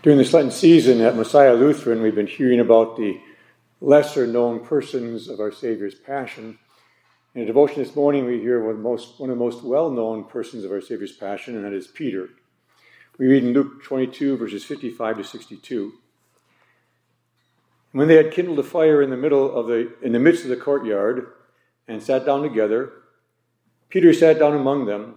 During this Lenten season at Messiah Lutheran, we've been hearing about the lesser known persons of our Savior's Passion. In a devotion this morning, we hear one of the most, one of the most well known persons of our Savior's Passion, and that is Peter. We read in Luke 22, verses 55 to 62. When they had kindled a fire in the middle of the in the midst of the courtyard and sat down together, Peter sat down among them.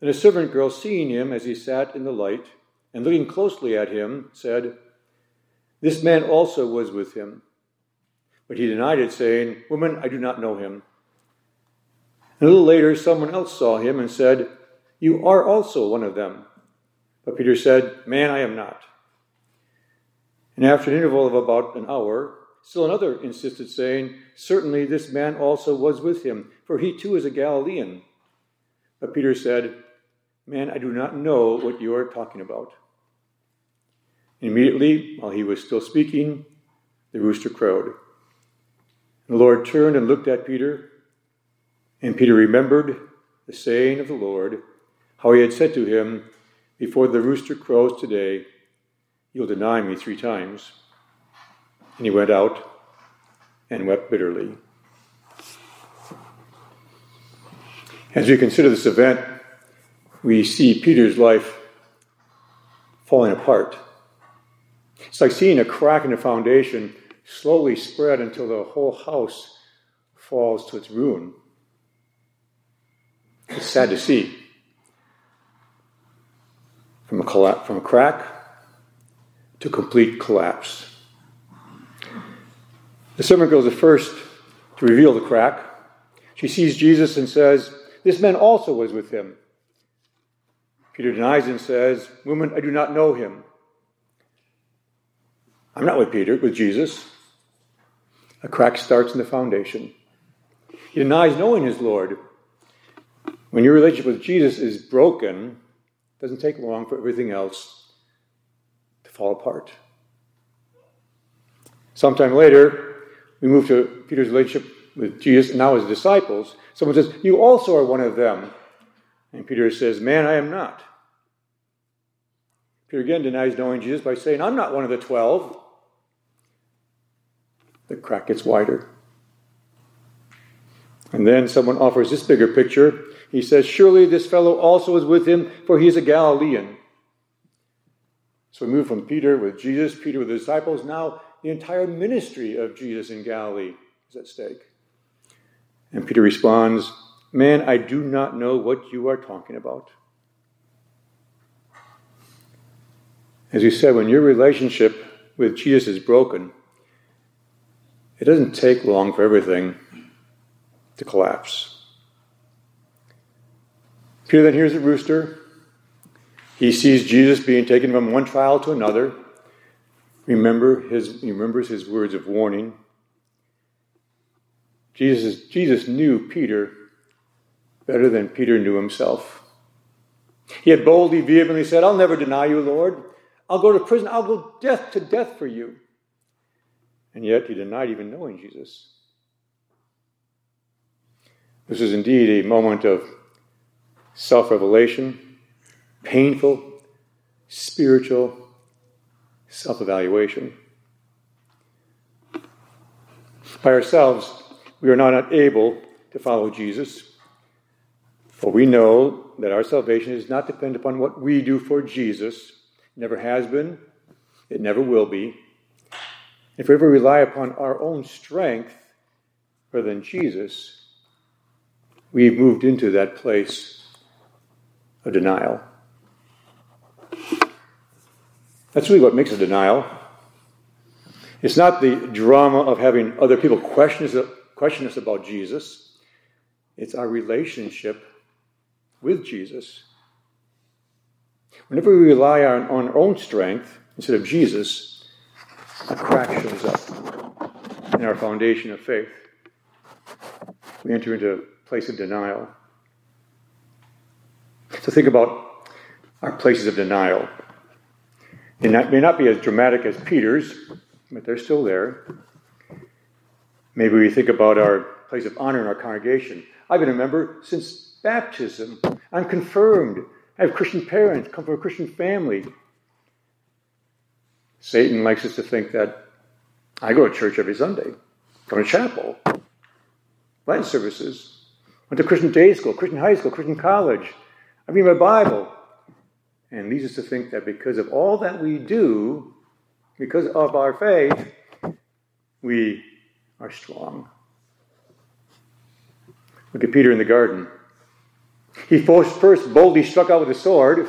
And a servant girl, seeing him as he sat in the light, and looking closely at him, said, This man also was with him. But he denied it, saying, Woman, I do not know him. And a little later, someone else saw him and said, You are also one of them. But Peter said, Man, I am not. And after an interval of about an hour, still another insisted, saying, Certainly this man also was with him, for he too is a Galilean. But Peter said, Man, I do not know what you are talking about. Immediately, while he was still speaking, the rooster crowed. The Lord turned and looked at Peter, and Peter remembered the saying of the Lord, how he had said to him, Before the rooster crows today, You'll deny me three times. And he went out and wept bitterly. As we consider this event, we see Peter's life falling apart. It's like seeing a crack in the foundation slowly spread until the whole house falls to its ruin. It's sad to see. From a, colla- from a crack to complete collapse. The servant girl is the first to reveal the crack. She sees Jesus and says, This man also was with him. Peter denies and says, Woman, I do not know him. I'm not with Peter, with Jesus. A crack starts in the foundation. He denies knowing his Lord. When your relationship with Jesus is broken, it doesn't take long for everything else to fall apart. Sometime later, we move to Peter's relationship with Jesus and now his disciples. Someone says, You also are one of them. And Peter says, Man, I am not. Peter again denies knowing Jesus by saying, I'm not one of the twelve. The crack gets wider. And then someone offers this bigger picture. He says, Surely this fellow also is with him, for he is a Galilean. So we move from Peter with Jesus, Peter with the disciples. Now the entire ministry of Jesus in Galilee is at stake. And Peter responds, Man, I do not know what you are talking about. As you said, when your relationship with Jesus is broken, it doesn't take long for everything to collapse. Peter then hears the rooster he sees Jesus being taken from one trial to another. Remember his, he remembers his words of warning. Jesus, Jesus knew Peter better than Peter knew himself. He had boldly, vehemently said, I'll never deny you, Lord. I'll go to prison. I'll go death to death for you. And yet he denied even knowing Jesus. This is indeed a moment of self revelation painful, spiritual self evaluation. By ourselves, we are not able to follow Jesus, for we know that our salvation is not dependent upon what we do for Jesus. It never has been, it never will be. If we ever rely upon our own strength rather than Jesus, we've moved into that place of denial. That's really what makes a denial. It's not the drama of having other people question us, question us about Jesus, it's our relationship with Jesus. Whenever we rely on, on our own strength instead of Jesus, a crack shows up in our foundation of faith. We enter into a place of denial. So think about our places of denial. They may not be as dramatic as Peter's, but they're still there. Maybe we think about our place of honor in our congregation. I've been a member since baptism. I'm confirmed. I have Christian parents, come from a Christian family. Satan likes us to think that I go to church every Sunday, go to chapel, Lenten services, went to Christian day school, Christian high school, Christian college. I read my Bible. And leads us to think that because of all that we do, because of our faith, we are strong. Look at Peter in the garden. He first boldly struck out with a sword,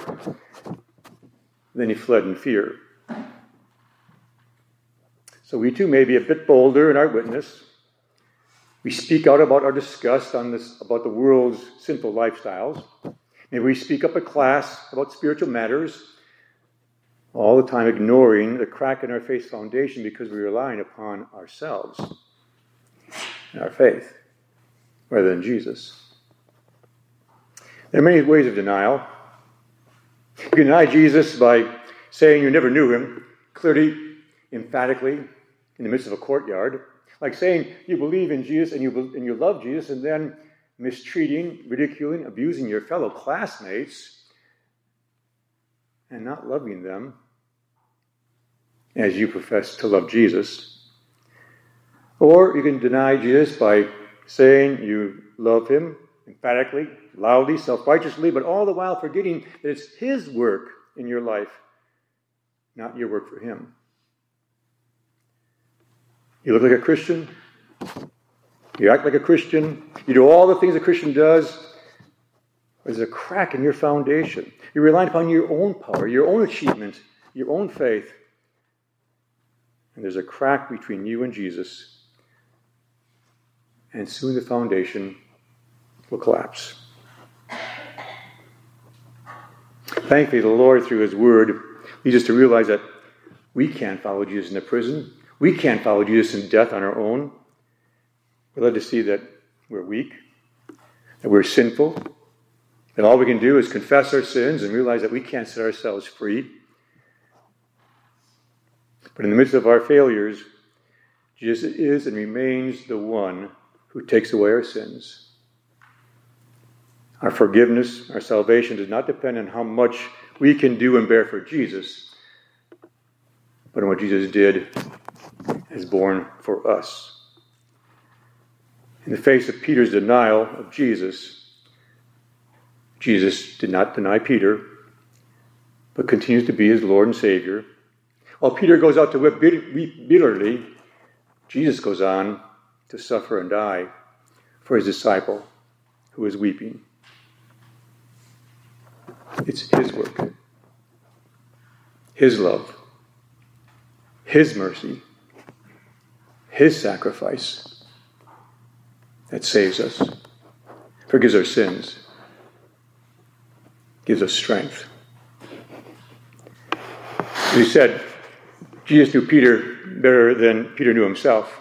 then he fled in fear. So we too may be a bit bolder in our witness. We speak out about our disgust on this about the world's sinful lifestyles. Maybe we speak up a class about spiritual matters, all the time ignoring the crack in our faith foundation because we're relying upon ourselves and our faith rather than Jesus. There are many ways of denial. You can deny Jesus by saying you never knew him, clearly, emphatically, in the midst of a courtyard. Like saying you believe in Jesus and you, and you love Jesus, and then mistreating, ridiculing, abusing your fellow classmates, and not loving them as you profess to love Jesus. Or you can deny Jesus by saying you love him emphatically, loudly, self righteously, but all the while forgetting that it's His work in your life, not your work for Him. You look like a Christian, you act like a Christian, you do all the things a Christian does. There's a crack in your foundation. You're relying upon your own power, your own achievement, your own faith. And there's a crack between you and Jesus. And soon the foundation will collapse. Thankfully, the Lord, through His Word, leads us to realize that we can't follow Jesus into prison. We can't follow Jesus in death on our own. We're led to see that we're weak, that we're sinful, that all we can do is confess our sins and realize that we can't set ourselves free. But in the midst of our failures, Jesus is and remains the one who takes away our sins our forgiveness, our salvation does not depend on how much we can do and bear for Jesus, but on what Jesus did as born for us. In the face of Peter's denial of Jesus, Jesus did not deny Peter, but continues to be his Lord and Savior. While Peter goes out to weep bitterly, Jesus goes on to suffer and die for his disciple who is weeping. It's His work, His love, His mercy, His sacrifice that saves us, forgives our sins, gives us strength. He said, Jesus knew Peter better than Peter knew himself,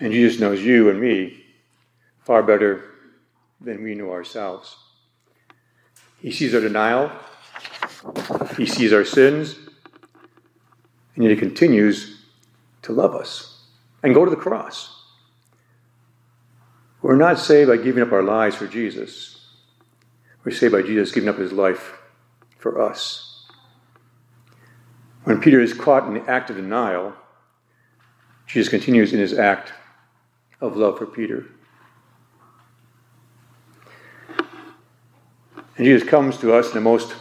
and Jesus knows you and me far better than we know ourselves. He sees our denial, He sees our sins, and yet He continues to love us and go to the cross. We're not saved by giving up our lives for Jesus. We're saved by Jesus giving up His life for us. When Peter is caught in the act of denial, Jesus continues in his act of love for Peter. And Jesus comes to us in the most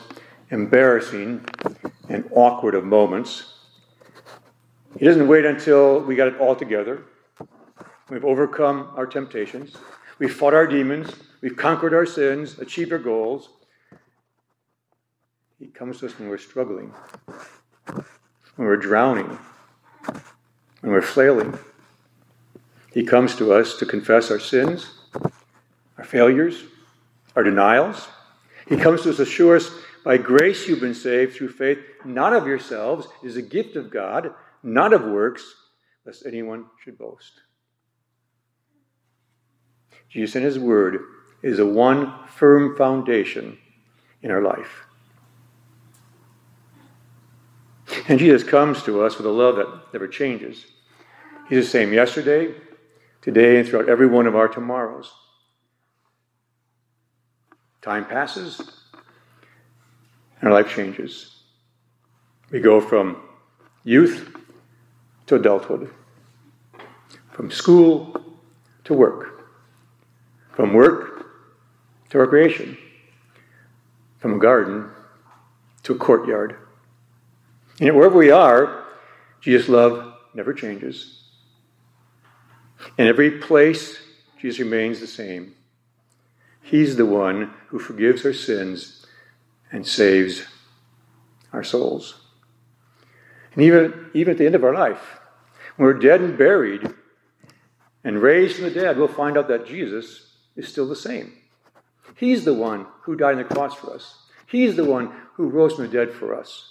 embarrassing and awkward of moments. He doesn't wait until we got it all together. We've overcome our temptations. We've fought our demons. We've conquered our sins, achieved our goals. He comes to us when we're struggling, when we're drowning, when we're flailing. He comes to us to confess our sins, our failures, our denials, he comes to us, to assure us, by grace you've been saved through faith, not of yourselves. It is a gift of God, not of works, lest anyone should boast. Jesus and His Word is a one firm foundation in our life. And Jesus comes to us with a love that never changes. He's the same yesterday, today, and throughout every one of our tomorrows. Time passes, and our life changes. We go from youth to adulthood, from school to work, from work to recreation, from a garden to a courtyard. And wherever we are, Jesus' love never changes. In every place, Jesus remains the same. He's the one who forgives our sins and saves our souls. And even, even at the end of our life, we're dead and buried and raised from the dead, we'll find out that Jesus is still the same. He's the one who died on the cross for us. He's the one who rose from the dead for us.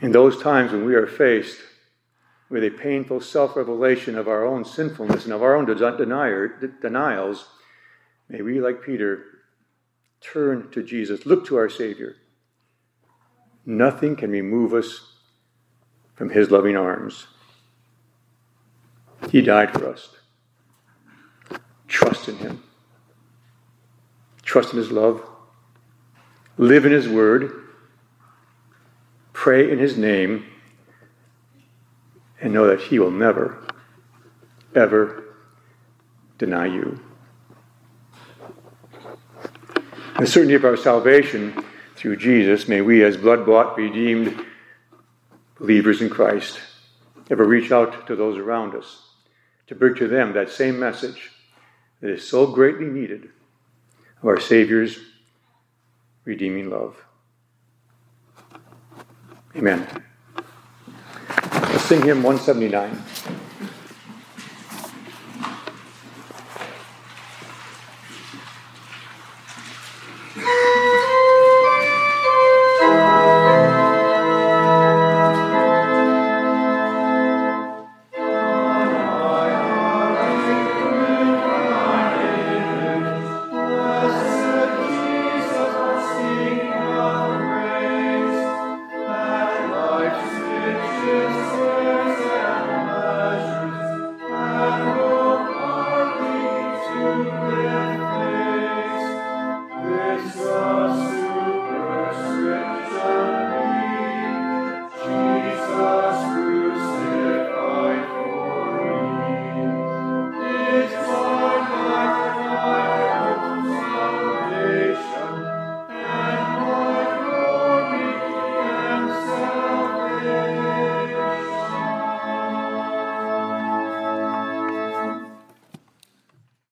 In those times when we are faced with a painful self revelation of our own sinfulness and of our own denials, may we, like Peter, turn to Jesus, look to our Savior. Nothing can remove us from His loving arms. He died for us. Trust in Him. Trust in His love. Live in His Word. Pray in His name. And know that He will never, ever deny you. The certainty of our salvation through Jesus, may we, as blood bought, redeemed believers in Christ, ever reach out to those around us to bring to them that same message that is so greatly needed of our Savior's redeeming love. Amen. Let's sing hymn 179.